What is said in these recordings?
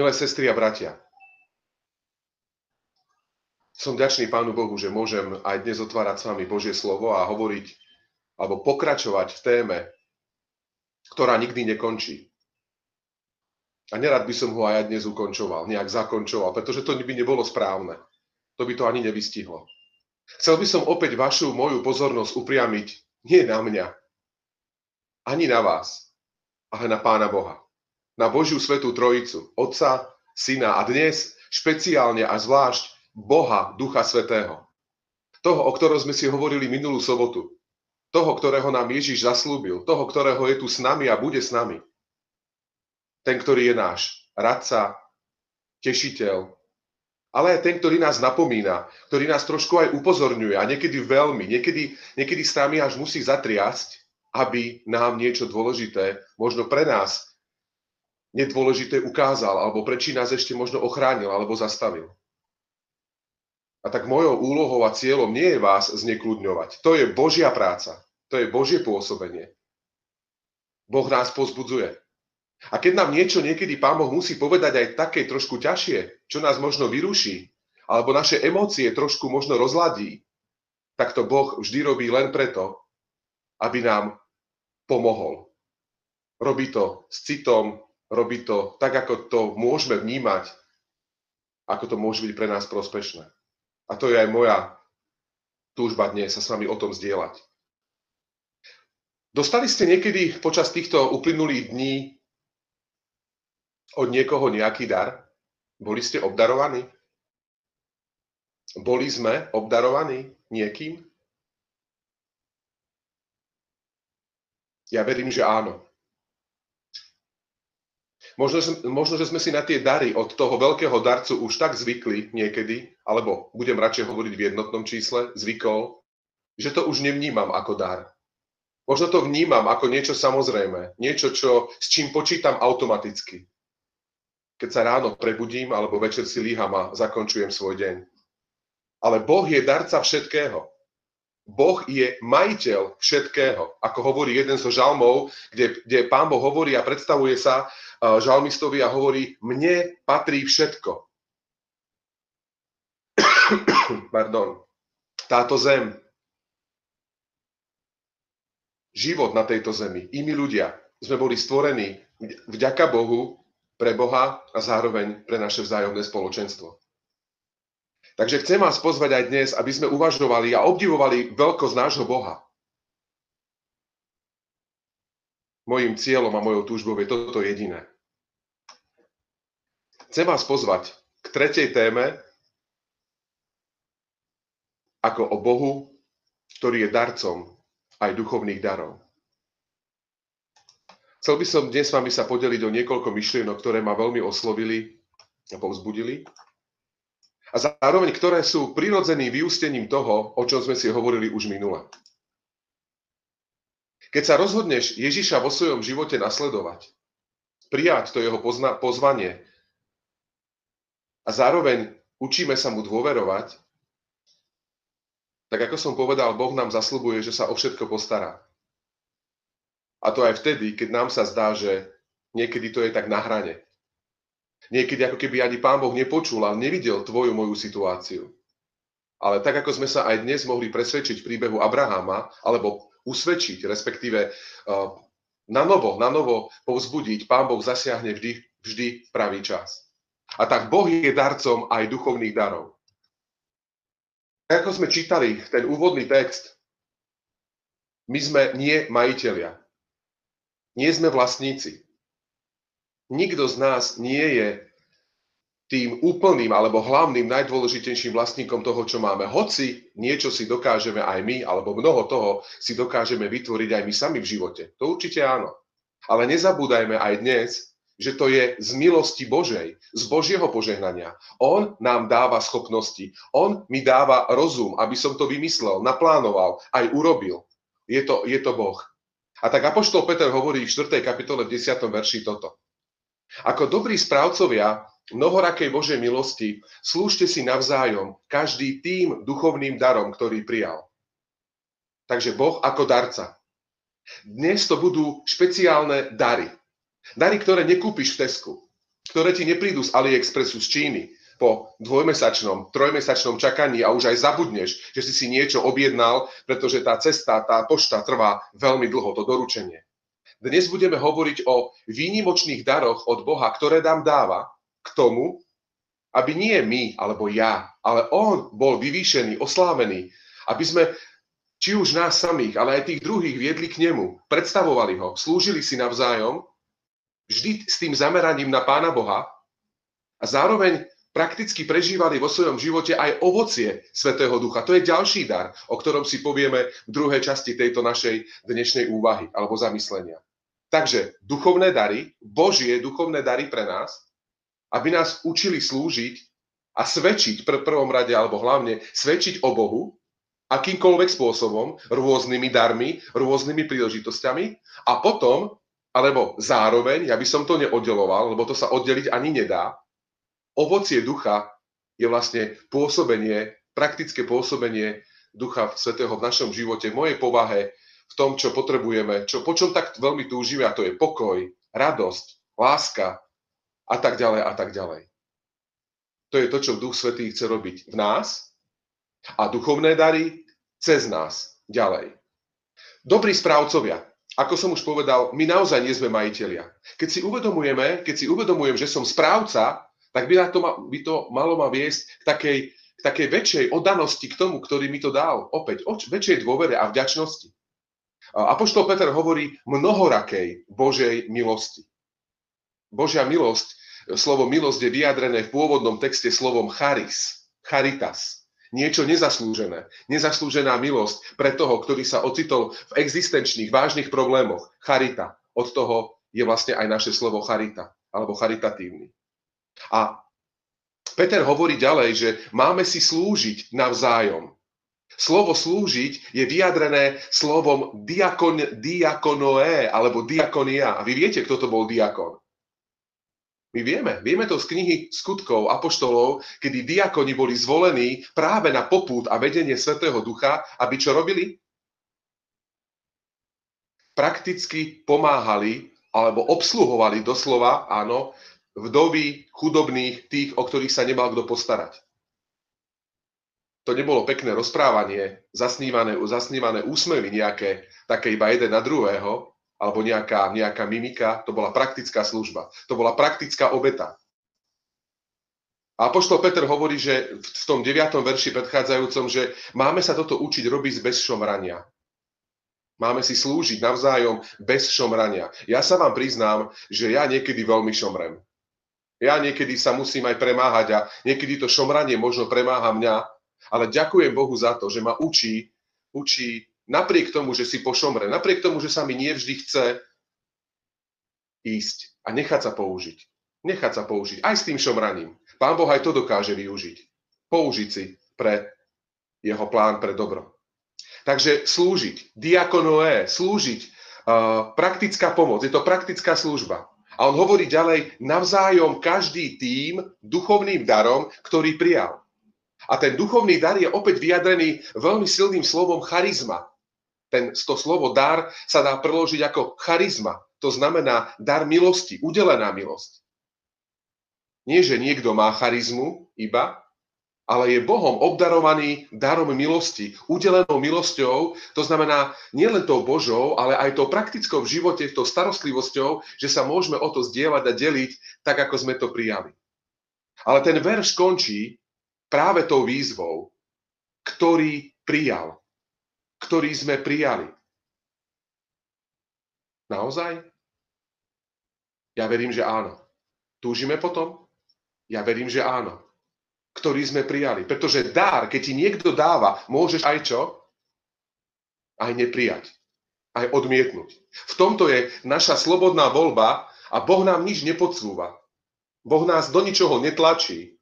Milé sestry a bratia, som ďačný Pánu Bohu, že môžem aj dnes otvárať s vami Božie slovo a hovoriť alebo pokračovať v téme, ktorá nikdy nekončí. A nerad by som ho aj dnes ukončoval, nejak zakončoval, pretože to by nebolo správne. To by to ani nevystihlo. Chcel by som opäť vašu moju pozornosť upriamiť nie na mňa, ani na vás, ale na Pána Boha. Na Božiu Svetú Trojicu, Otca, Syna a dnes špeciálne a zvlášť Boha, Ducha Svetého. Toho, o ktorom sme si hovorili minulú sobotu. Toho, ktorého nám Ježiš zaslúbil. Toho, ktorého je tu s nami a bude s nami. Ten, ktorý je náš radca, tešiteľ, ale aj ten, ktorý nás napomína, ktorý nás trošku aj upozorňuje a niekedy veľmi, niekedy, niekedy s nami až musí zatriasť, aby nám niečo dôležité, možno pre nás nedôležité ukázal, alebo prečí nás ešte možno ochránil alebo zastavil. A tak mojou úlohou a cieľom nie je vás znekľudňovať. To je Božia práca. To je Božie pôsobenie. Boh nás pozbudzuje. A keď nám niečo niekedy Pán Boh musí povedať aj také trošku ťažšie, čo nás možno vyruší, alebo naše emócie trošku možno rozladí, tak to Boh vždy robí len preto, aby nám pomohol. Robí to s citom, robí to tak, ako to môžeme vnímať, ako to môže byť pre nás prospešné. A to je aj moja túžba dnes sa s vami o tom zdieľať. Dostali ste niekedy počas týchto uplynulých dní od niekoho nejaký dar? Boli ste obdarovaní? Boli sme obdarovaní niekým? Ja verím, že áno. Možno, možno, že sme si na tie dary od toho veľkého darcu už tak zvykli niekedy, alebo budem radšej hovoriť v jednotnom čísle, zvykol, že to už nevnímam ako dar. Možno to vnímam ako niečo samozrejme, niečo, čo, s čím počítam automaticky. Keď sa ráno prebudím alebo večer si líham a zakončujem svoj deň. Ale Boh je darca všetkého. Boh je majiteľ všetkého. Ako hovorí jeden zo žalmov, kde, kde pán Boh hovorí a predstavuje sa uh, žalmistovi a hovorí, mne patrí všetko. Pardon. Táto zem, život na tejto zemi, i my ľudia, sme boli stvorení vďaka Bohu, pre Boha a zároveň pre naše vzájomné spoločenstvo. Takže chcem vás pozvať aj dnes, aby sme uvažovali a obdivovali veľkosť nášho Boha. Mojím cieľom a mojou túžbou je toto jediné. Chcem vás pozvať k tretej téme, ako o Bohu, ktorý je darcom aj duchovných darov. Chcel by som dnes s vami sa podeliť o niekoľko myšlienok, ktoré ma veľmi oslovili a povzbudili a zároveň ktoré sú prirodzeným vyústením toho, o čom sme si hovorili už minule. Keď sa rozhodneš Ježiša vo svojom živote nasledovať, prijať to jeho pozna- pozvanie a zároveň učíme sa mu dôverovať, tak ako som povedal, Boh nám zaslubuje, že sa o všetko postará. A to aj vtedy, keď nám sa zdá, že niekedy to je tak na hrane. Niekedy ako keby ani Pán Boh nepočul a nevidel tvoju moju situáciu. Ale tak, ako sme sa aj dnes mohli presvedčiť v príbehu Abraháma, alebo usvedčiť, respektíve uh, na novo, na novo povzbudiť, Pán Boh zasiahne vždy, vždy pravý čas. A tak Boh je darcom aj duchovných darov. Ako sme čítali ten úvodný text, my sme nie majiteľia. Nie sme vlastníci nikto z nás nie je tým úplným alebo hlavným najdôležitejším vlastníkom toho, čo máme. Hoci niečo si dokážeme aj my, alebo mnoho toho si dokážeme vytvoriť aj my sami v živote. To určite áno. Ale nezabúdajme aj dnes, že to je z milosti Božej, z Božieho požehnania. On nám dáva schopnosti, on mi dáva rozum, aby som to vymyslel, naplánoval, aj urobil. Je to, je to Boh. A tak Apoštol Peter hovorí v 4. kapitole v 10. verši toto. Ako dobrí správcovia mnohorakej Božej milosti, slúžte si navzájom každý tým duchovným darom, ktorý prijal. Takže Boh ako darca. Dnes to budú špeciálne dary. Dary, ktoré nekúpiš v Tesku. ktoré ti neprídu z AliExpressu z Číny po dvojmesačnom, trojmesačnom čakaní a už aj zabudneš, že si si niečo objednal, pretože tá cesta, tá pošta trvá veľmi dlho, to doručenie. Dnes budeme hovoriť o výnimočných daroch od Boha, ktoré nám dáva k tomu, aby nie my alebo ja, ale On bol vyvýšený, oslávený, aby sme či už nás samých, ale aj tých druhých viedli k nemu, predstavovali ho, slúžili si navzájom, vždy s tým zameraním na Pána Boha a zároveň prakticky prežívali vo svojom živote aj ovocie Svetého Ducha. To je ďalší dar, o ktorom si povieme v druhej časti tejto našej dnešnej úvahy alebo zamyslenia. Takže duchovné dary, Božie duchovné dary pre nás, aby nás učili slúžiť a svedčiť v prvom rade, alebo hlavne svedčiť o Bohu, akýmkoľvek spôsobom, rôznymi darmi, rôznymi príležitosťami a potom, alebo zároveň, ja by som to neoddeloval, lebo to sa oddeliť ani nedá, ovocie ducha je vlastne pôsobenie, praktické pôsobenie ducha svetého v našom živote, v mojej povahe, v tom, čo potrebujeme, čo, po čom tak veľmi túžime, a to je pokoj, radosť, láska a tak ďalej a tak ďalej. To je to, čo Duch Svetý chce robiť v nás a duchovné dary cez nás ďalej. Dobrí správcovia, ako som už povedal, my naozaj nie sme majiteľia. Keď si uvedomujeme, keď si uvedomujem, že som správca, tak by, to, by to malo ma viesť k takej, k takej väčšej oddanosti k tomu, ktorý mi to dal. Opäť, o väčšej dôvere a vďačnosti. Apoštol Peter hovorí mnohorakej Božej milosti. Božia milosť, slovo milosť je vyjadrené v pôvodnom texte slovom charis, charitas niečo nezaslúžené. Nezaslúžená milosť pre toho, ktorý sa ocitol v existenčných, vážnych problémoch. Charita. Od toho je vlastne aj naše slovo charita, alebo charitatívny. A Peter hovorí ďalej, že máme si slúžiť navzájom. Slovo slúžiť je vyjadrené slovom diakon, diakonoé alebo diakonia. A vy viete, kto to bol diakon. My vieme, vieme to z knihy skutkov apoštolov, kedy diakoni boli zvolení práve na popút a vedenie Svetého Ducha, aby čo robili? Prakticky pomáhali alebo obsluhovali doslova, áno, vdovy, chudobných, tých, o ktorých sa nemal kto postarať. To nebolo pekné rozprávanie, zasnívané, zasnívané úsmevy nejaké, také iba jeden na druhého, alebo nejaká, nejaká mimika, to bola praktická služba. To bola praktická obeta. A Apoštol Peter hovorí, že v tom 9. verši predchádzajúcom, že máme sa toto učiť robiť bez šomrania. Máme si slúžiť navzájom bez šomrania. Ja sa vám priznám, že ja niekedy veľmi šomrem. Ja niekedy sa musím aj premáhať a niekedy to šomranie možno premáha mňa, ale ďakujem Bohu za to, že ma učí, učí napriek tomu, že si po šomre, napriek tomu, že sa mi nevždy chce ísť a nechať sa použiť. Nechať sa použiť aj s tým šomraním. Pán Boh aj to dokáže využiť. Použiť si pre jeho plán pre dobro. Takže slúžiť, diakonoé, slúžiť, uh, praktická pomoc, je to praktická služba. A on hovorí ďalej, navzájom každý tým duchovným darom, ktorý prijal. A ten duchovný dar je opäť vyjadrený veľmi silným slovom charizma ten, to slovo dar sa dá preložiť ako charizma. To znamená dar milosti, udelená milosť. Nie, že niekto má charizmu iba, ale je Bohom obdarovaný darom milosti, udelenou milosťou, to znamená nielen tou Božou, ale aj tou praktickou v živote, tou starostlivosťou, že sa môžeme o to zdieľať a deliť tak, ako sme to prijali. Ale ten verš končí práve tou výzvou, ktorý prijal ktorý sme prijali. Naozaj? Ja verím, že áno. Túžime potom? Ja verím, že áno. Ktorý sme prijali. Pretože dár, keď ti niekto dáva, môžeš aj čo? Aj neprijať. Aj odmietnúť. V tomto je naša slobodná voľba a Boh nám nič nepodsúva. Boh nás do ničoho netlačí.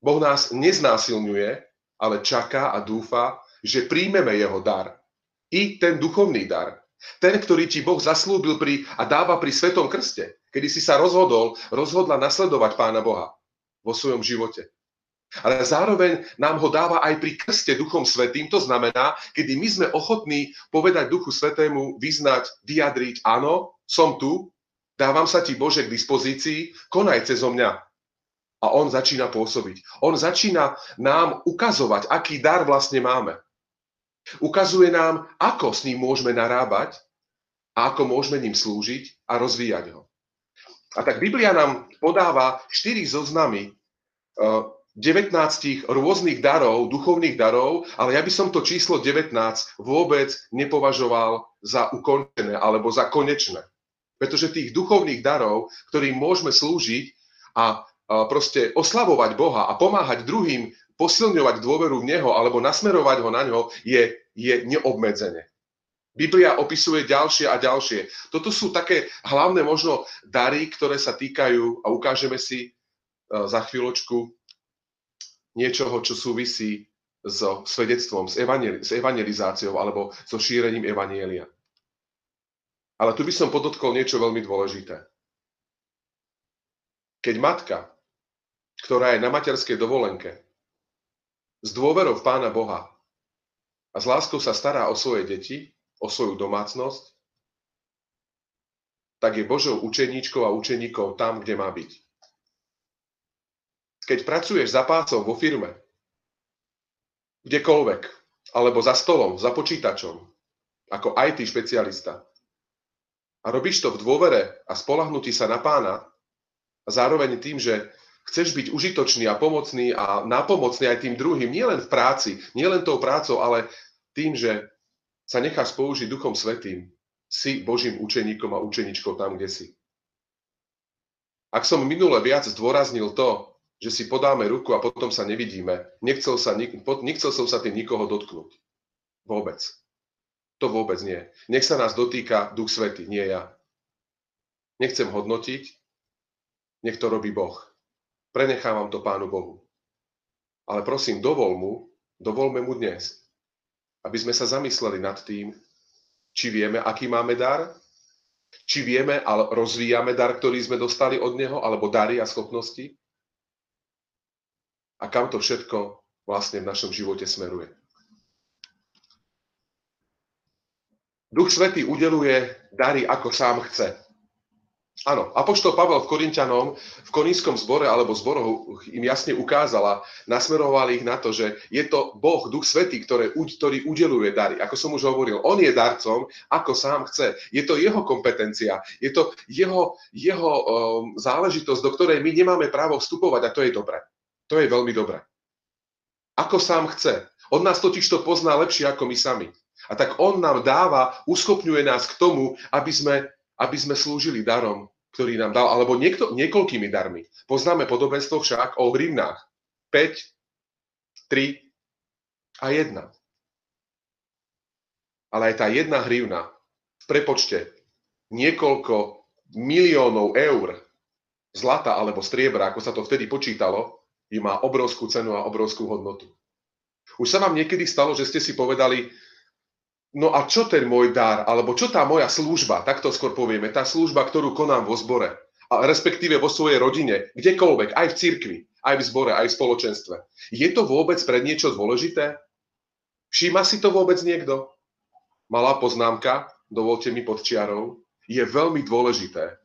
Boh nás neznásilňuje, ale čaká a dúfa, že príjmeme jeho dar. I ten duchovný dar. Ten, ktorý ti Boh zaslúbil pri, a dáva pri Svetom krste, kedy si sa rozhodol, rozhodla nasledovať Pána Boha vo svojom živote. Ale zároveň nám ho dáva aj pri krste Duchom Svetým, to znamená, kedy my sme ochotní povedať Duchu Svetému, vyznať, vyjadriť, áno, som tu, Dávam sa ti, Bože, k dispozícii, konaj cezo mňa. A on začína pôsobiť. On začína nám ukazovať, aký dar vlastne máme. Ukazuje nám, ako s ním môžeme narábať a ako môžeme ním slúžiť a rozvíjať ho. A tak Biblia nám podáva štyri zoznamy 19 eh, rôznych darov, duchovných darov, ale ja by som to číslo 19 vôbec nepovažoval za ukončené alebo za konečné. Pretože tých duchovných darov, ktorým môžeme slúžiť a proste oslavovať Boha a pomáhať druhým posilňovať dôveru v Neho alebo nasmerovať ho na ňo, je, je neobmedzenie. Biblia opisuje ďalšie a ďalšie. Toto sú také hlavné možno dary, ktoré sa týkajú, a ukážeme si e, za chvíľočku, niečoho, čo súvisí so svedectvom, s, evangelizáciou alebo so šírením evanielia. Ale tu by som podotkol niečo veľmi dôležité. Keď matka, ktorá je na materskej dovolenke, s dôverou v Pána Boha a s láskou sa stará o svoje deti, o svoju domácnosť, tak je Božou učeníčkou a učeníkou tam, kde má byť. Keď pracuješ za pácom vo firme, kdekoľvek, alebo za stolom, za počítačom, ako IT špecialista, a robíš to v dôvere a spolahnutí sa na pána, a zároveň tým, že chceš byť užitočný a pomocný a napomocný aj tým druhým, nielen v práci, nielen tou prácou, ale tým, že sa necháš použiť Duchom Svetým, si Božím učeníkom a učeničkou tam, kde si. Ak som minule viac zdôraznil to, že si podáme ruku a potom sa nevidíme, nechcel, sa, nechcel som sa tým nikoho dotknúť. Vôbec. To vôbec nie. Nech sa nás dotýka Duch Svetý, nie ja. Nechcem hodnotiť, nech to robí Boh. Prenechávam to Pánu Bohu. Ale prosím, dovol mu, dovolme mu dnes, aby sme sa zamysleli nad tým, či vieme, aký máme dar, či vieme a rozvíjame dar, ktorý sme dostali od Neho, alebo dary a schopnosti a kam to všetko vlastne v našom živote smeruje. Duch Svetý udeluje dary, ako sám chce. Áno, Apoštol Pavel v Korintianom, v Korínskom zbore alebo zboroch im jasne ukázala, nasmeroval ich na to, že je to Boh, Duch Svetý, ktorý, ktorý udeluje dary. Ako som už hovoril, on je darcom, ako sám chce. Je to jeho kompetencia, je to jeho, jeho um, záležitosť, do ktorej my nemáme právo vstupovať a to je dobré. To je veľmi dobré. Ako sám chce. On nás totiž to pozná lepšie ako my sami. A tak on nám dáva, uschopňuje nás k tomu, aby sme aby sme slúžili darom, ktorý nám dal, alebo niekto, niekoľkými darmi. Poznáme podobenstvo však o hrivnách. 5, 3 a 1. Ale aj tá jedna hrivna v prepočte niekoľko miliónov eur zlata alebo striebra, ako sa to vtedy počítalo, má obrovskú cenu a obrovskú hodnotu. Už sa vám niekedy stalo, že ste si povedali, No a čo ten môj dar, alebo čo tá moja služba, tak to skôr povieme, tá služba, ktorú konám vo zbore, a respektíve vo svojej rodine, kdekoľvek, aj v cirkvi, aj v zbore, aj v spoločenstve. Je to vôbec pre niečo dôležité? Všíma si to vôbec niekto? Malá poznámka, dovolte mi pod čiarou, je veľmi dôležité,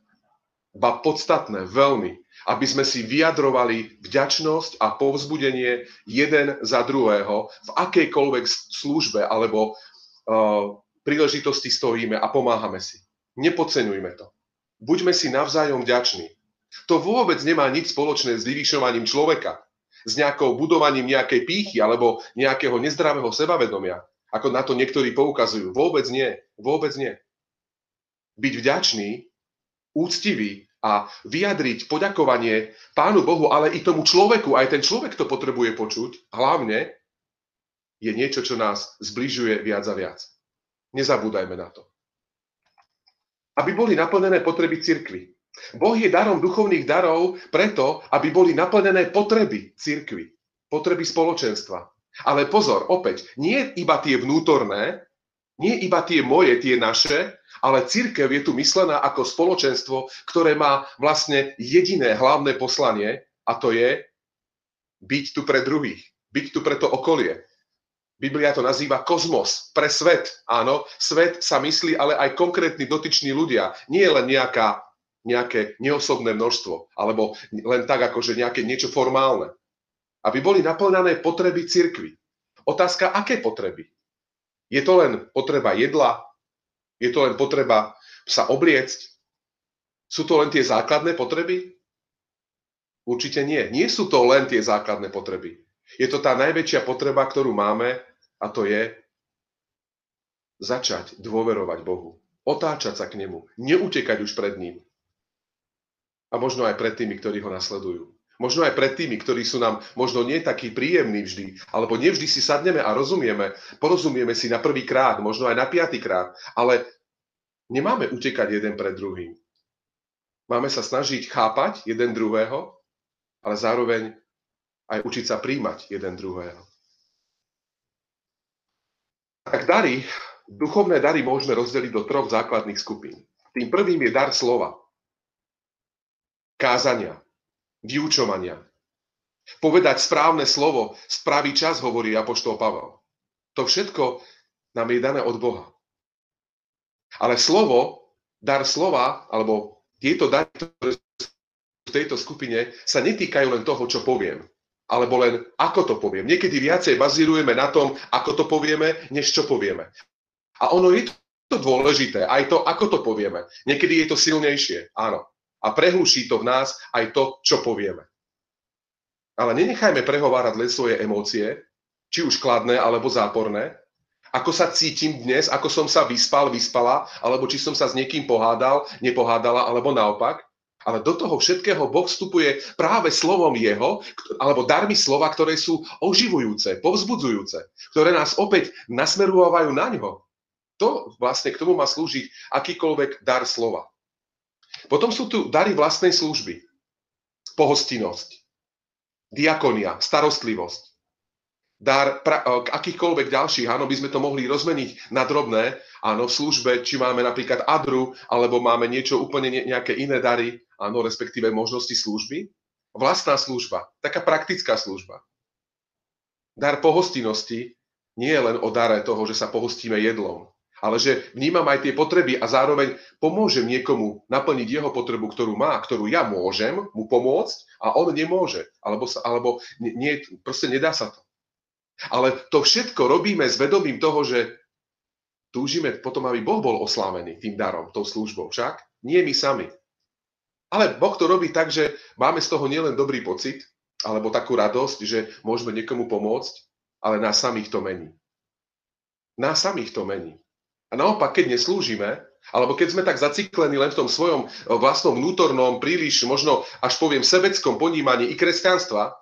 ba podstatné, veľmi, aby sme si vyjadrovali vďačnosť a povzbudenie jeden za druhého v akejkoľvek službe alebo príležitosti stojíme a pomáhame si. Nepodceňujme to. Buďme si navzájom vďační. To vôbec nemá nič spoločné s vyvyšovaním človeka, s nejakou budovaním nejakej pýchy alebo nejakého nezdravého sebavedomia, ako na to niektorí poukazujú. Vôbec nie. Vôbec nie. Byť vďačný, úctivý a vyjadriť poďakovanie Pánu Bohu, ale i tomu človeku, aj ten človek to potrebuje počuť, hlavne je niečo, čo nás zbližuje viac a viac. Nezabúdajme na to. Aby boli naplnené potreby cirkvy. Boh je darom duchovných darov preto, aby boli naplnené potreby cirkvy, potreby spoločenstva. Ale pozor, opäť, nie iba tie vnútorné, nie iba tie moje, tie naše, ale církev je tu myslená ako spoločenstvo, ktoré má vlastne jediné hlavné poslanie a to je byť tu pre druhých, byť tu pre to okolie, Biblia to nazýva kozmos, pre svet. Áno, svet sa myslí, ale aj konkrétni dotyční ľudia. Nie len nejaká nejaké neosobné množstvo, alebo len tak akože nejaké niečo formálne. Aby boli naplňané potreby cirkvy. Otázka, aké potreby? Je to len potreba jedla? Je to len potreba sa obliecť? Sú to len tie základné potreby? Určite nie. Nie sú to len tie základné potreby. Je to tá najväčšia potreba, ktorú máme a to je začať dôverovať Bohu. Otáčať sa k nemu. Neutekať už pred ním. A možno aj pred tými, ktorí ho nasledujú. Možno aj pred tými, ktorí sú nám možno nie takí príjemní vždy, alebo nevždy si sadneme a rozumieme, porozumieme si na prvý krát, možno aj na piatý krát, ale nemáme utekať jeden pred druhým. Máme sa snažiť chápať jeden druhého, ale zároveň aj učiť sa príjmať jeden druhého. Tak dary, duchovné dary môžeme rozdeliť do troch základných skupín. Tým prvým je dar slova, kázania, vyučovania. Povedať správne slovo, správy čas, hovorí Apoštol Pavel. To všetko nám je dané od Boha. Ale slovo, dar slova, alebo tieto dary, ktoré v tejto skupine, sa netýkajú len toho, čo poviem, alebo len ako to poviem. Niekedy viacej bazírujeme na tom, ako to povieme, než čo povieme. A ono je to dôležité, aj to, ako to povieme. Niekedy je to silnejšie, áno a prehluší to v nás aj to, čo povieme. Ale nenechajme prehovárať len svoje emócie, či už kladné alebo záporné, ako sa cítim dnes, ako som sa vyspal, vyspala, alebo či som sa s niekým pohádal, nepohádala, alebo naopak. Ale do toho všetkého Boh vstupuje práve slovom Jeho, alebo darmi slova, ktoré sú oživujúce, povzbudzujúce, ktoré nás opäť nasmerovajú na ňo. To vlastne k tomu má slúžiť akýkoľvek dar slova. Potom sú tu dary vlastnej služby. Pohostinnosť, diakonia, starostlivosť, dar pra, e, akýchkoľvek ďalších, áno, by sme to mohli rozmeniť na drobné, áno, v službe, či máme napríklad adru, alebo máme niečo úplne ne, nejaké iné dary, áno, respektíve možnosti služby. Vlastná služba, taká praktická služba. Dar pohostinnosti nie je len o dare toho, že sa pohostíme jedlom, ale že vnímam aj tie potreby a zároveň pomôžem niekomu naplniť jeho potrebu, ktorú má, ktorú ja môžem mu pomôcť a on nemôže. Alebo, sa, alebo nie, proste nedá sa to. Ale to všetko robíme s vedomím toho, že túžime potom, aby Boh bol oslávený tým darom, tou službou. Však nie my sami. Ale Boh to robí tak, že máme z toho nielen dobrý pocit, alebo takú radosť, že môžeme niekomu pomôcť, ale nás samých to mení. Nás samých to mení. A naopak, keď neslúžime, alebo keď sme tak zaciklení len v tom svojom eh, vlastnom vnútornom, príliš možno až poviem sebeckom ponímaní i kresťanstva,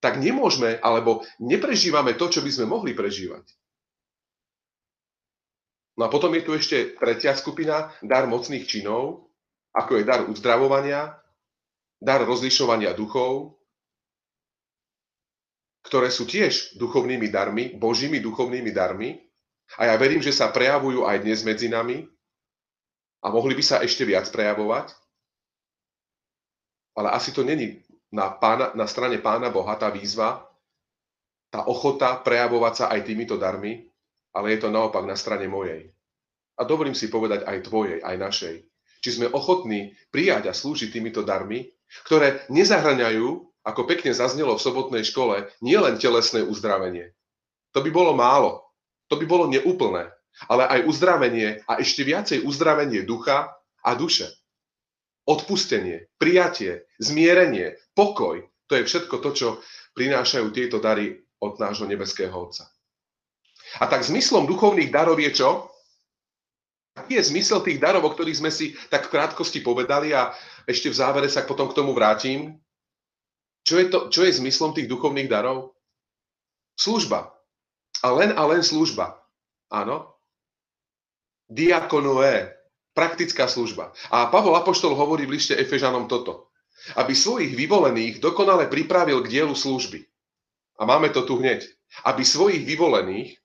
tak nemôžeme alebo neprežívame to, čo by sme mohli prežívať. No a potom je tu ešte tretia skupina, dar mocných činov, ako je dar uzdravovania, dar rozlišovania duchov, ktoré sú tiež duchovnými darmi, božími duchovnými darmi, a ja verím, že sa prejavujú aj dnes medzi nami a mohli by sa ešte viac prejavovať. Ale asi to není na, pána, na strane Pána Boha tá výzva, tá ochota prejavovať sa aj týmito darmi, ale je to naopak na strane mojej. A dovolím si povedať aj tvojej, aj našej. Či sme ochotní prijať a slúžiť týmito darmi, ktoré nezahraňajú, ako pekne zaznelo v sobotnej škole, nielen telesné uzdravenie. To by bolo málo. To by bolo neúplné. Ale aj uzdravenie a ešte viacej uzdravenie ducha a duše. Odpustenie, prijatie, zmierenie, pokoj. To je všetko to, čo prinášajú tieto dary od nášho nebeského Otca. A tak zmyslom duchovných darov je čo? Aký je zmysel tých darov, o ktorých sme si tak v krátkosti povedali a ešte v závere sa potom k tomu vrátim? Čo je, to, čo je zmyslom tých duchovných darov? Služba. A len a len služba. Áno. Diakonoé. Praktická služba. A Pavol Apoštol hovorí v lište Efežanom toto. Aby svojich vyvolených dokonale pripravil k dielu služby. A máme to tu hneď. Aby svojich vyvolených,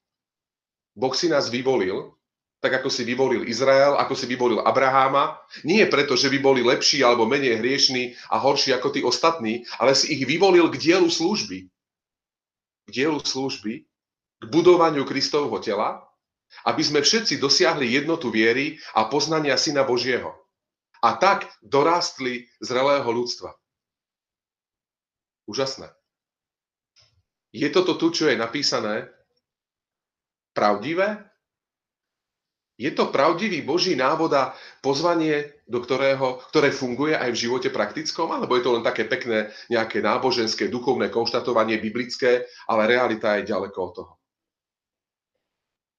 Boh si nás vyvolil, tak ako si vyvolil Izrael, ako si vyvolil Abraháma, nie preto, že by boli lepší alebo menej hriešní a horší ako tí ostatní, ale si ich vyvolil k dielu služby. K dielu služby, k budovaniu Kristovho tela, aby sme všetci dosiahli jednotu viery a poznania Syna Božieho. a tak dorástli zrelého ľudstva. Úžasné. Je toto tu, čo je napísané, pravdivé? Je to pravdivý Boží návod a pozvanie, do ktorého, ktoré funguje aj v živote praktickom? Alebo je to len také pekné nejaké náboženské, duchovné konštatovanie biblické, ale realita je ďaleko od toho?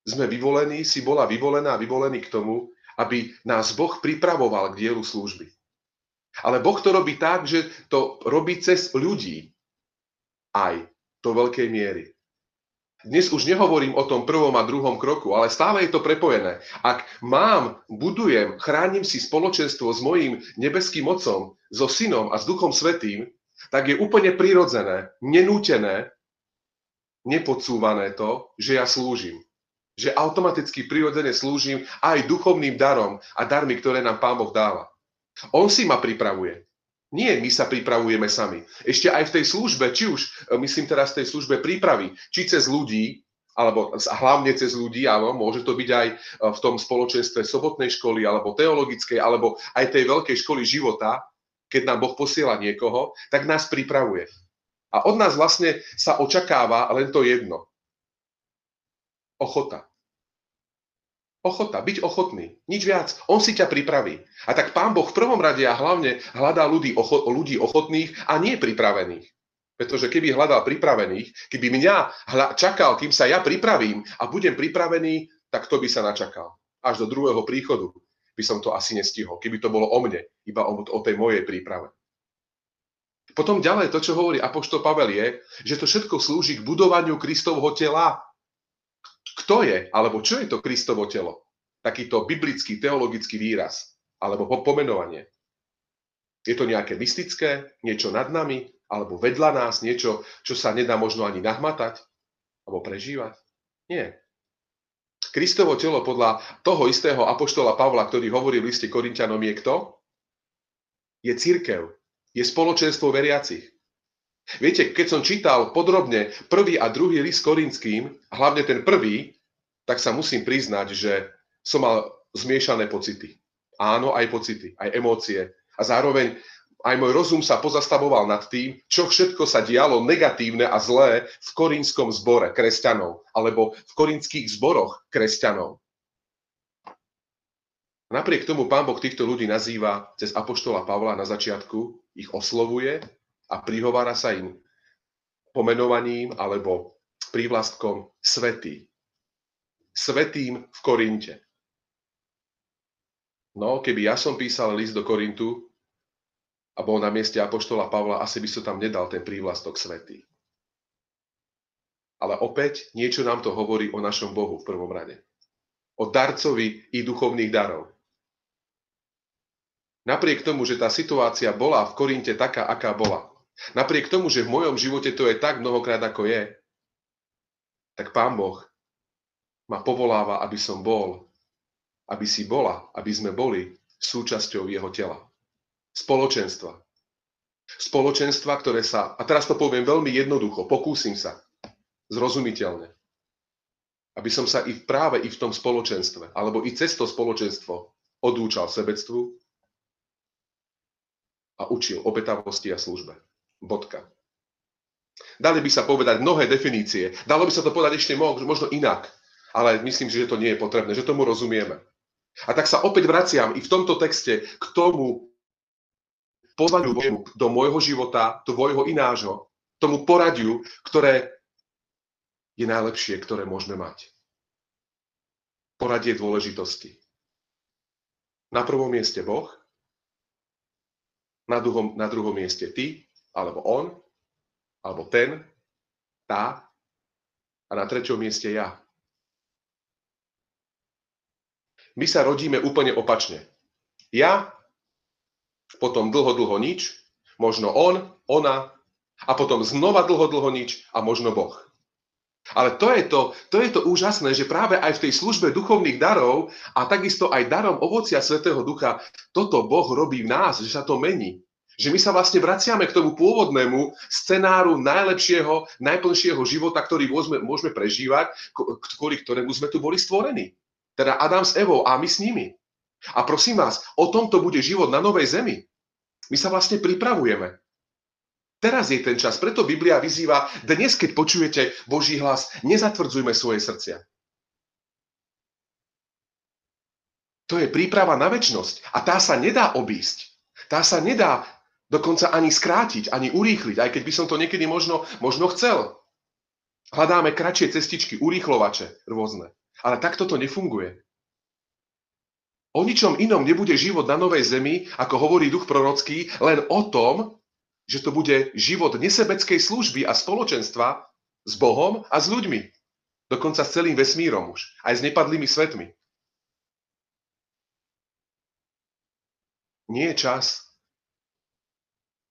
Sme vyvolení, si bola vyvolená a vyvolený k tomu, aby nás Boh pripravoval k dielu služby. Ale Boh to robí tak, že to robí cez ľudí aj do veľkej miery. Dnes už nehovorím o tom prvom a druhom kroku, ale stále je to prepojené. Ak mám, budujem, chránim si spoločenstvo s mojím nebeským mocom, so synom a s duchom svetým, tak je úplne prirodzené, nenútené, nepodsúvané to, že ja slúžim. Že automaticky prirodzene slúžim aj duchovným darom a darmi, ktoré nám Pán Boh dáva. On si ma pripravuje. Nie, my sa pripravujeme sami. Ešte aj v tej službe, či už, e, myslím teraz v tej službe prípravy, či cez ľudí, alebo hlavne cez ľudí, áno, môže to byť aj e, v tom spoločenstve sobotnej školy, alebo teologickej, alebo aj tej veľkej školy života, keď nám Boh posiela niekoho, tak nás pripravuje. A od nás vlastne sa očakáva len to jedno. Ochota. Ochota, byť ochotný, nič viac. On si ťa pripraví. A tak pán Boh v prvom rade a hlavne hľadá ľudí, ocho, ľudí ochotných a nie pripravených. Pretože keby hľadal pripravených, keby mňa hľa, čakal, kým sa ja pripravím a budem pripravený, tak to by sa načakal. Až do druhého príchodu by som to asi nestihol, keby to bolo o mne, iba o, o tej mojej príprave. Potom ďalej to, čo hovorí Apoštol Pavel je, že to všetko slúži k budovaniu Kristovho tela, kto je, alebo čo je to Kristovo telo? Takýto biblický, teologický výraz, alebo pomenovanie. Je to nejaké mystické, niečo nad nami, alebo vedľa nás, niečo, čo sa nedá možno ani nahmatať, alebo prežívať? Nie. Kristovo telo podľa toho istého apoštola Pavla, ktorý hovorí v liste Korintianom, je kto? Je církev. Je spoločenstvo veriacich. Viete, keď som čítal podrobne prvý a druhý list korinským, hlavne ten prvý, tak sa musím priznať, že som mal zmiešané pocity. Áno, aj pocity, aj emócie. A zároveň aj môj rozum sa pozastavoval nad tým, čo všetko sa dialo negatívne a zlé v korinskom zbore kresťanov, alebo v korinských zboroch kresťanov. Napriek tomu pán Boh týchto ľudí nazýva cez Apoštola Pavla na začiatku, ich oslovuje a prihovára sa im pomenovaním alebo prívlastkom svetý. Svetým v Korinte. No, keby ja som písal list do Korintu a bol na mieste Apoštola Pavla, asi by som tam nedal ten prívlastok svetý. Ale opäť niečo nám to hovorí o našom Bohu v prvom rade. O darcovi i duchovných darov. Napriek tomu, že tá situácia bola v Korinte taká, aká bola, Napriek tomu, že v mojom živote to je tak mnohokrát, ako je, tak Pán Boh ma povoláva, aby som bol, aby si bola, aby sme boli súčasťou jeho tela. Spoločenstva. Spoločenstva, ktoré sa, a teraz to poviem veľmi jednoducho, pokúsim sa, zrozumiteľne, aby som sa i práve i v tom spoločenstve, alebo i cez to spoločenstvo odúčal sebectvu a učil obetavosti a službe. Bodka. Dali by sa povedať mnohé definície. Dalo by sa to povedať ešte možno inak. Ale myslím, že to nie je potrebné, že tomu rozumieme. A tak sa opäť vraciam i v tomto texte k tomu pozvaniu do môjho života, tvojho inážo, tomu poradiu, ktoré je najlepšie, ktoré môžeme mať. Poradie dôležitosti. Na prvom mieste Boh, na druhom, na druhom mieste ty alebo on, alebo ten, tá a na treťom mieste ja. My sa rodíme úplne opačne. Ja, potom dlho, dlho nič, možno on, ona a potom znova dlho, dlho nič a možno Boh. Ale to je to, to je to úžasné, že práve aj v tej službe duchovných darov a takisto aj darom ovocia Svetého Ducha, toto Boh robí v nás, že sa to mení. Že my sa vlastne vraciame k tomu pôvodnému scenáru najlepšieho, najplnšieho života, ktorý môžeme, môžeme prežívať, kvôli ktorému sme tu boli stvorení. Teda Adam s Evou a my s nimi. A prosím vás, o tomto bude život na novej zemi. My sa vlastne pripravujeme. Teraz je ten čas, preto Biblia vyzýva, dnes, keď počujete Boží hlas, nezatvrdzujme svoje srdcia. To je príprava na väčnosť a tá sa nedá obísť. Tá sa nedá dokonca ani skrátiť, ani urýchliť, aj keď by som to niekedy možno, možno chcel. Hľadáme kratšie cestičky, urýchlovače rôzne. Ale takto to nefunguje. O ničom inom nebude život na novej zemi, ako hovorí duch prorocký, len o tom, že to bude život nesebeckej služby a spoločenstva s Bohom a s ľuďmi. Dokonca s celým vesmírom už. Aj s nepadlými svetmi. Nie je čas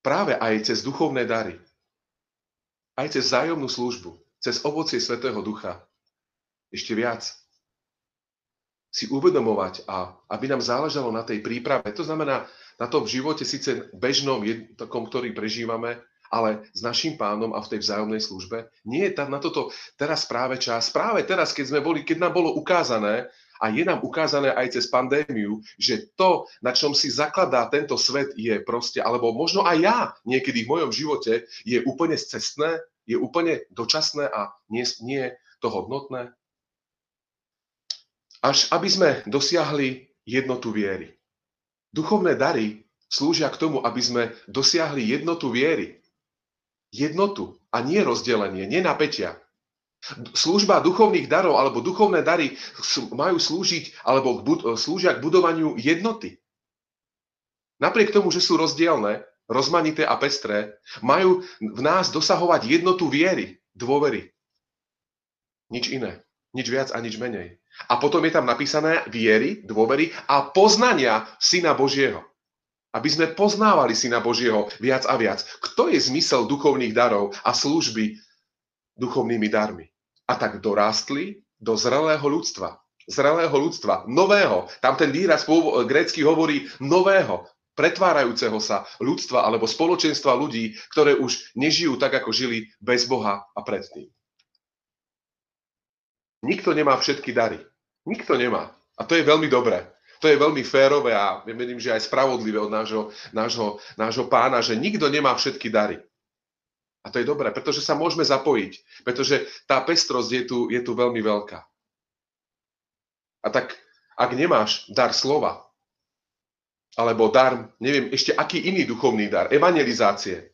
práve aj cez duchovné dary, aj cez zájomnú službu, cez ovocie Svetého Ducha, ešte viac si uvedomovať a aby nám záležalo na tej príprave. To znamená, na tom živote síce bežnom, takom, ktorý prežívame, ale s našim pánom a v tej vzájomnej službe. Nie je tam na toto teraz práve čas. Práve teraz, keď sme boli, keď nám bolo ukázané, a je nám ukázané aj cez pandémiu, že to, na čom si zakladá tento svet, je proste, alebo možno aj ja niekedy v mojom živote, je úplne cestné, je úplne dočasné a nie, nie to hodnotné až aby sme dosiahli jednotu viery. Duchovné dary slúžia k tomu, aby sme dosiahli jednotu viery. Jednotu a nie rozdelenie, nie napätia. Služba duchovných darov alebo duchovné dary majú slúžiť alebo slúžia k budovaniu jednoty. Napriek tomu, že sú rozdielne, rozmanité a pestré, majú v nás dosahovať jednotu viery, dôvery. Nič iné. Nič viac a nič menej. A potom je tam napísané viery, dôvery a poznania Syna Božieho. Aby sme poznávali Syna Božieho viac a viac. Kto je zmysel duchovných darov a služby duchovnými darmi? A tak dorástli do zrelého ľudstva. Zrelého ľudstva, nového. Tam ten výraz grécky hovorí nového, pretvárajúceho sa ľudstva alebo spoločenstva ľudí, ktoré už nežijú tak, ako žili bez Boha a predtým. Nikto nemá všetky dary. Nikto nemá. A to je veľmi dobré. To je veľmi férové a myslím, že aj spravodlivé od nášho, nášho, nášho pána, že nikto nemá všetky dary. A to je dobré, pretože sa môžeme zapojiť, pretože tá pestrosť je tu, je tu veľmi veľká. A tak, ak nemáš dar slova, alebo dar, neviem, ešte aký iný duchovný dar, evangelizácie,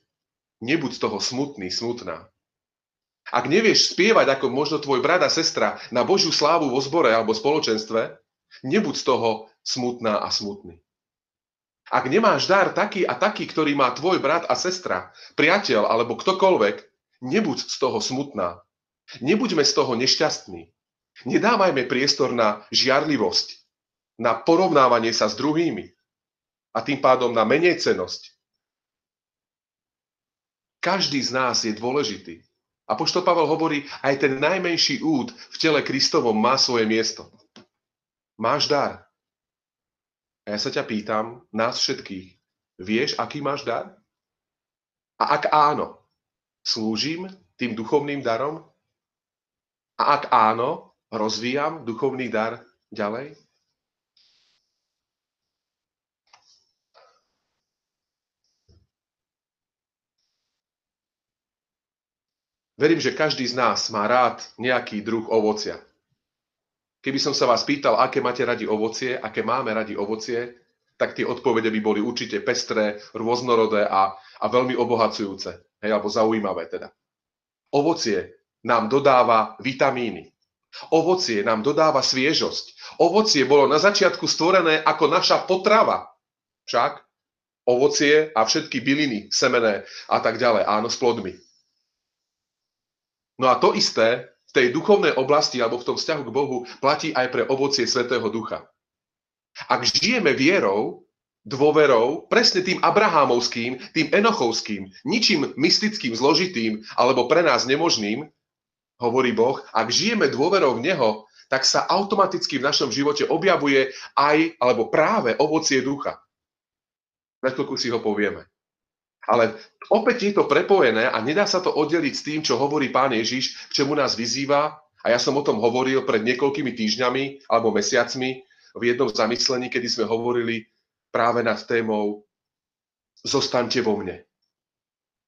nebuď z toho smutný, smutná. Ak nevieš spievať ako možno tvoj brat a sestra na Božiu slávu vo zbore alebo spoločenstve, nebuď z toho smutná a smutný. Ak nemáš dar taký a taký, ktorý má tvoj brat a sestra, priateľ alebo ktokoľvek, nebuď z toho smutná. Nebuďme z toho nešťastní. Nedávajme priestor na žiarlivosť, na porovnávanie sa s druhými a tým pádom na menejcenosť. Každý z nás je dôležitý. A poštol Pavel hovorí, aj ten najmenší úd v tele Kristovom má svoje miesto. Máš dar. A ja sa ťa pýtam, nás všetkých, vieš, aký máš dar? A ak áno, slúžim tým duchovným darom? A ak áno, rozvíjam duchovný dar ďalej? Verím, že každý z nás má rád nejaký druh ovocia. Keby som sa vás pýtal, aké máte radi ovocie, aké máme radi ovocie, tak tie odpovede by boli určite pestré, rôznorodé a, a veľmi obohacujúce, hej, alebo zaujímavé teda. Ovocie nám dodáva vitamíny. Ovocie nám dodáva sviežosť. Ovocie bolo na začiatku stvorené ako naša potrava. Však ovocie a všetky byliny, semené a tak ďalej, áno, s plodmi. No a to isté v tej duchovnej oblasti alebo v tom vzťahu k Bohu platí aj pre ovocie Svetého Ducha. Ak žijeme vierou, dôverou, presne tým abrahámovským, tým enochovským, ničím mystickým, zložitým alebo pre nás nemožným, hovorí Boh, ak žijeme dôverou v Neho, tak sa automaticky v našom živote objavuje aj, alebo práve ovocie ducha. Na chvíľku si ho povieme. Ale opäť je to prepojené a nedá sa to oddeliť s tým, čo hovorí pán Ježiš, k čemu nás vyzýva. A ja som o tom hovoril pred niekoľkými týždňami alebo mesiacmi v jednom zamyslení, kedy sme hovorili práve nad témou Zostaňte vo mne.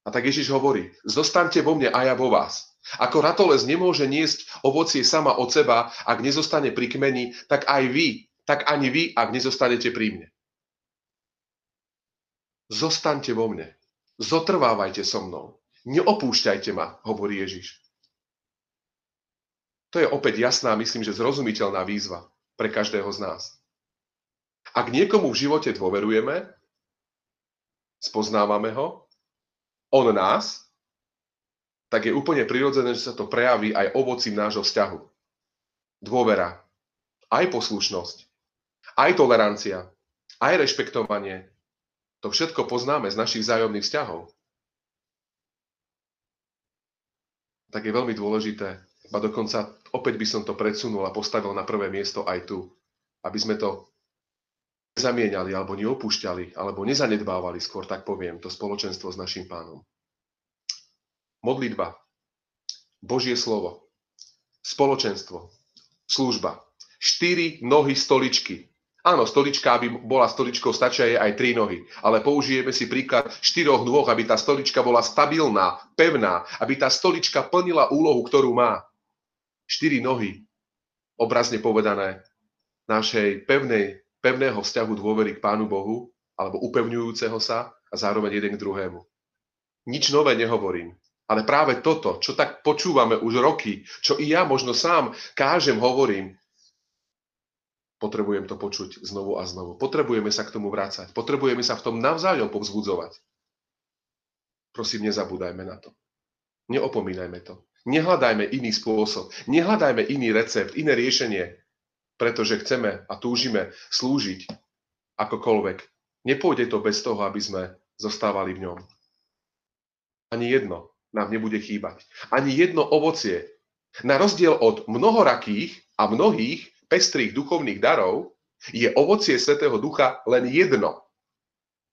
A tak Ježiš hovorí, zostaňte vo mne a ja vo vás. Ako ratolez nemôže niesť ovocie sama od seba, ak nezostane pri kmeni, tak aj vy, tak ani vy, ak nezostanete pri mne. Zostaňte vo mne. Zotrvávajte so mnou. Neopúšťajte ma, hovorí Ježiš. To je opäť jasná, myslím, že zrozumiteľná výzva pre každého z nás. Ak niekomu v živote dôverujeme, spoznávame ho, on nás, tak je úplne prirodzené, že sa to prejaví aj ovocím nášho vzťahu. Dôvera, aj poslušnosť, aj tolerancia, aj rešpektovanie. To všetko poznáme z našich vzájomných vzťahov. Tak je veľmi dôležité, a dokonca opäť by som to predsunul a postavil na prvé miesto aj tu, aby sme to nezamieniali alebo neopúšťali, alebo nezanedbávali, skôr tak poviem, to spoločenstvo s našim pánom. Modlitba, Božie slovo, spoločenstvo, služba, štyri nohy stoličky. Áno, stolička, aby bola stoličkou, stačia jej aj tri nohy. Ale použijeme si príklad štyroch nôh, aby tá stolička bola stabilná, pevná, aby tá stolička plnila úlohu, ktorú má štyri nohy, obrazne povedané, našej pevnej, pevného vzťahu dôvery k Pánu Bohu, alebo upevňujúceho sa a zároveň jeden k druhému. Nič nové nehovorím, ale práve toto, čo tak počúvame už roky, čo i ja možno sám kážem, hovorím, potrebujem to počuť znovu a znovu. Potrebujeme sa k tomu vrácať. Potrebujeme sa v tom navzájom povzbudzovať. Prosím, nezabúdajme na to. Neopomínajme to. Nehľadajme iný spôsob, nehľadajme iný recept, iné riešenie, pretože chceme a túžime slúžiť akokoľvek. Nepôjde to bez toho, aby sme zostávali v ňom. Ani jedno nám nebude chýbať. Ani jedno ovocie. Na rozdiel od mnohorakých a mnohých pestrých duchovných darov je ovocie Svetého Ducha len jedno.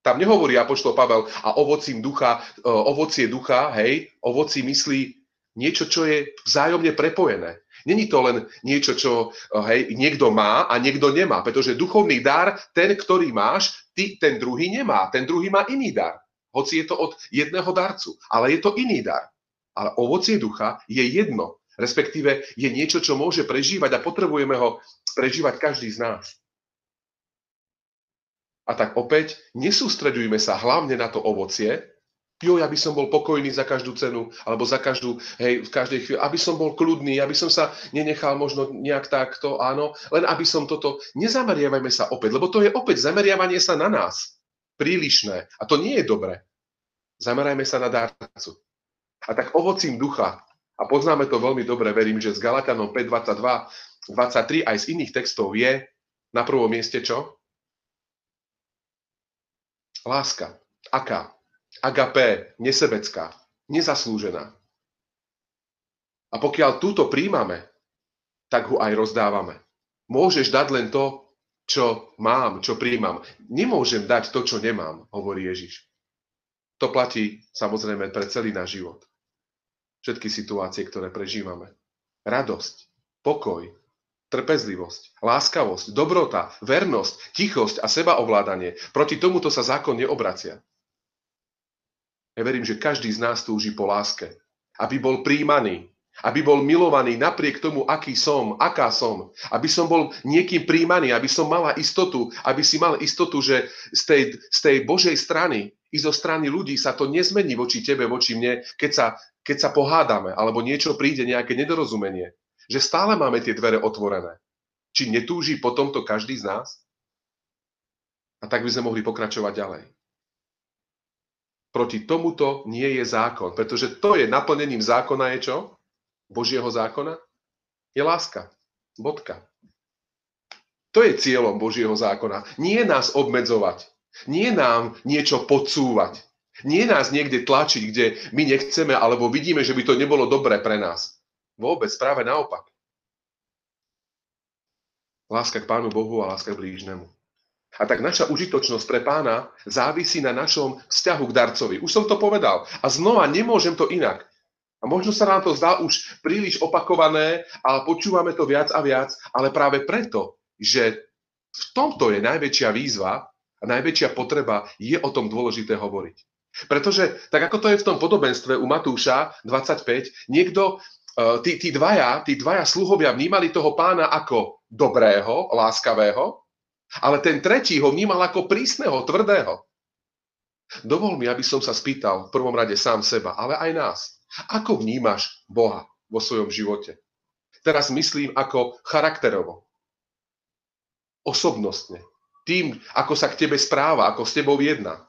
Tam nehovorí Apoštol Pavel a ovocím ducha, e, ovocie ducha, hej, ovoci myslí niečo, čo je vzájomne prepojené. Není to len niečo, čo eh, hej, niekto má a niekto nemá, pretože duchovný dar, ten, ktorý máš, ty ten druhý nemá. Ten druhý má iný dar. Hoci je to od jedného darcu, ale je to iný dar. Ale ovocie ducha je jedno, respektíve je niečo, čo môže prežívať a potrebujeme ho prežívať každý z nás. A tak opäť nesústreďujme sa hlavne na to ovocie, jo, ja by som bol pokojný za každú cenu, alebo za každú, hej, v každej chvíli, aby som bol kľudný, aby som sa nenechal možno nejak takto, áno, len aby som toto, nezameriavajme sa opäť, lebo to je opäť zameriavanie sa na nás. Prílišné. A to nie je dobre. Zamerajme sa na dárcu. A tak ovocím ducha, a poznáme to veľmi dobre, verím, že z Galatanom 5, 22, 23 aj z iných textov je na prvom mieste čo? Láska. Aká? agapé, nesebecká, nezaslúžená. A pokiaľ túto príjmame, tak ho aj rozdávame. Môžeš dať len to, čo mám, čo príjmam. Nemôžem dať to, čo nemám, hovorí Ježiš. To platí samozrejme pre celý náš život. Všetky situácie, ktoré prežívame. Radosť, pokoj, trpezlivosť, láskavosť, dobrota, vernosť, tichosť a sebaovládanie. Proti tomuto sa zákon neobracia. Ja verím, že každý z nás túži po láske. Aby bol príjmaný, aby bol milovaný napriek tomu, aký som, aká som. Aby som bol niekým príjmaný, aby som mala istotu, aby si mal istotu, že z tej, z tej Božej strany i zo strany ľudí sa to nezmení voči tebe, voči mne, keď sa, keď sa pohádame, alebo niečo príde, nejaké nedorozumenie. Že stále máme tie dvere otvorené. Či netúži po tomto každý z nás? A tak by sme mohli pokračovať ďalej. Proti tomuto nie je zákon, pretože to je naplnením zákona je čo? Božieho zákona? Je láska. Bodka. To je cieľom Božieho zákona. Nie nás obmedzovať. Nie nám niečo podsúvať. Nie nás niekde tlačiť, kde my nechceme, alebo vidíme, že by to nebolo dobré pre nás. Vôbec, práve naopak. Láska k Pánu Bohu a láska k blížnemu. A tak naša užitočnosť pre pána závisí na našom vzťahu k darcovi. Už som to povedal. A znova nemôžem to inak. A možno sa nám to zdá už príliš opakované, ale počúvame to viac a viac, ale práve preto, že V tomto je najväčšia výzva a najväčšia potreba je o tom dôležité hovoriť. Pretože, tak ako to je v tom podobenstve u Matúša 25, niekto, e, tí, tí, dvaja, tí dvaja sluhovia vnímali toho pána ako dobrého, láskavého, ale ten tretí ho vnímal ako prísneho, tvrdého. Dovol mi, aby som sa spýtal v prvom rade sám seba, ale aj nás. Ako vnímaš Boha vo svojom živote? Teraz myslím ako charakterovo, osobnostne, tým, ako sa k tebe správa, ako s tebou jedná.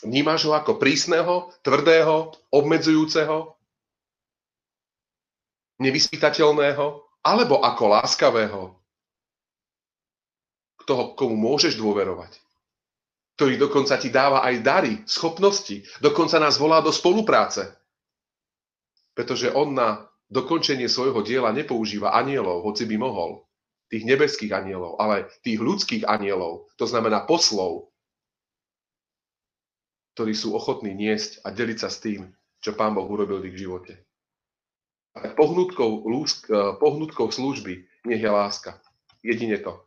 Vnímaš ho ako prísneho, tvrdého, obmedzujúceho, nevyspytateľného, alebo ako láskavého, toho, komu môžeš dôverovať, ktorý dokonca ti dáva aj dary, schopnosti, dokonca nás volá do spolupráce. Pretože on na dokončenie svojho diela nepoužíva anielov, hoci by mohol, tých nebeských anielov, ale tých ľudských anielov, to znamená poslov, ktorí sú ochotní niesť a deliť sa s tým, čo Pán Boh urobil v ich živote. A pohnutkou, pohnutkou služby nech je láska. Jedine to.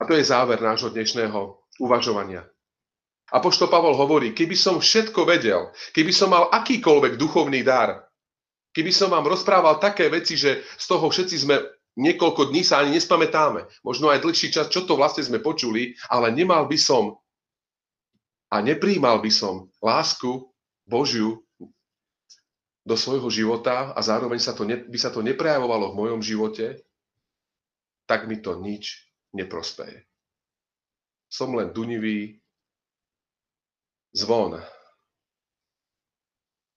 A to je záver nášho dnešného uvažovania. A pošto Pavol hovorí, keby som všetko vedel, keby som mal akýkoľvek duchovný dar, keby som vám rozprával také veci, že z toho všetci sme niekoľko dní sa ani nespamätáme, možno aj dlhší čas, čo to vlastne sme počuli, ale nemal by som a nepríjmal by som lásku Božiu do svojho života a zároveň sa to ne, by sa to neprejavovalo v mojom živote, tak mi to nič neprospeje. Som len dunivý zvon,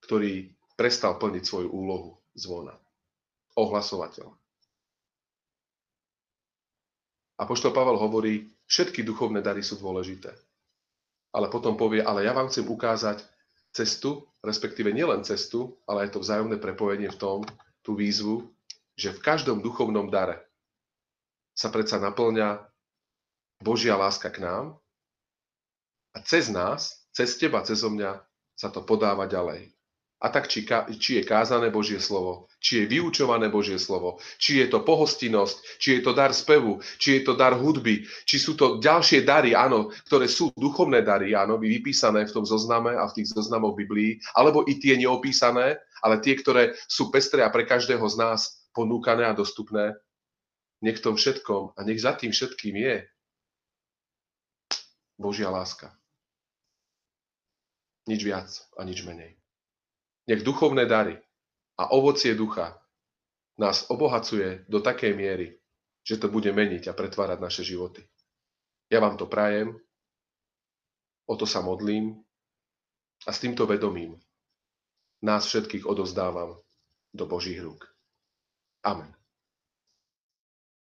ktorý prestal plniť svoju úlohu zvona. Ohlasovateľ. A poštol Pavel hovorí, všetky duchovné dary sú dôležité. Ale potom povie, ale ja vám chcem ukázať cestu, respektíve nielen cestu, ale aj to vzájomné prepojenie v tom, tú výzvu, že v každom duchovnom dare sa predsa naplňa Božia láska k nám a cez nás, cez teba, cez mňa sa to podáva ďalej. A tak či, či je kázané Božie slovo, či je vyučované Božie slovo, či je to pohostinnosť, či je to dar spevu, či je to dar hudby, či sú to ďalšie dary, áno, ktoré sú duchovné dary, áno, vypísané v tom zozname a v tých zoznamoch Biblii, alebo i tie neopísané, ale tie, ktoré sú pestré a pre každého z nás ponúkané a dostupné, nech tom všetkom a nech za tým všetkým je Božia láska. Nič viac a nič menej. Nech duchovné dary a ovocie ducha nás obohacuje do takej miery, že to bude meniť a pretvárať naše životy. Ja vám to prajem, o to sa modlím a s týmto vedomím nás všetkých odozdávam do Božích rúk. Amen.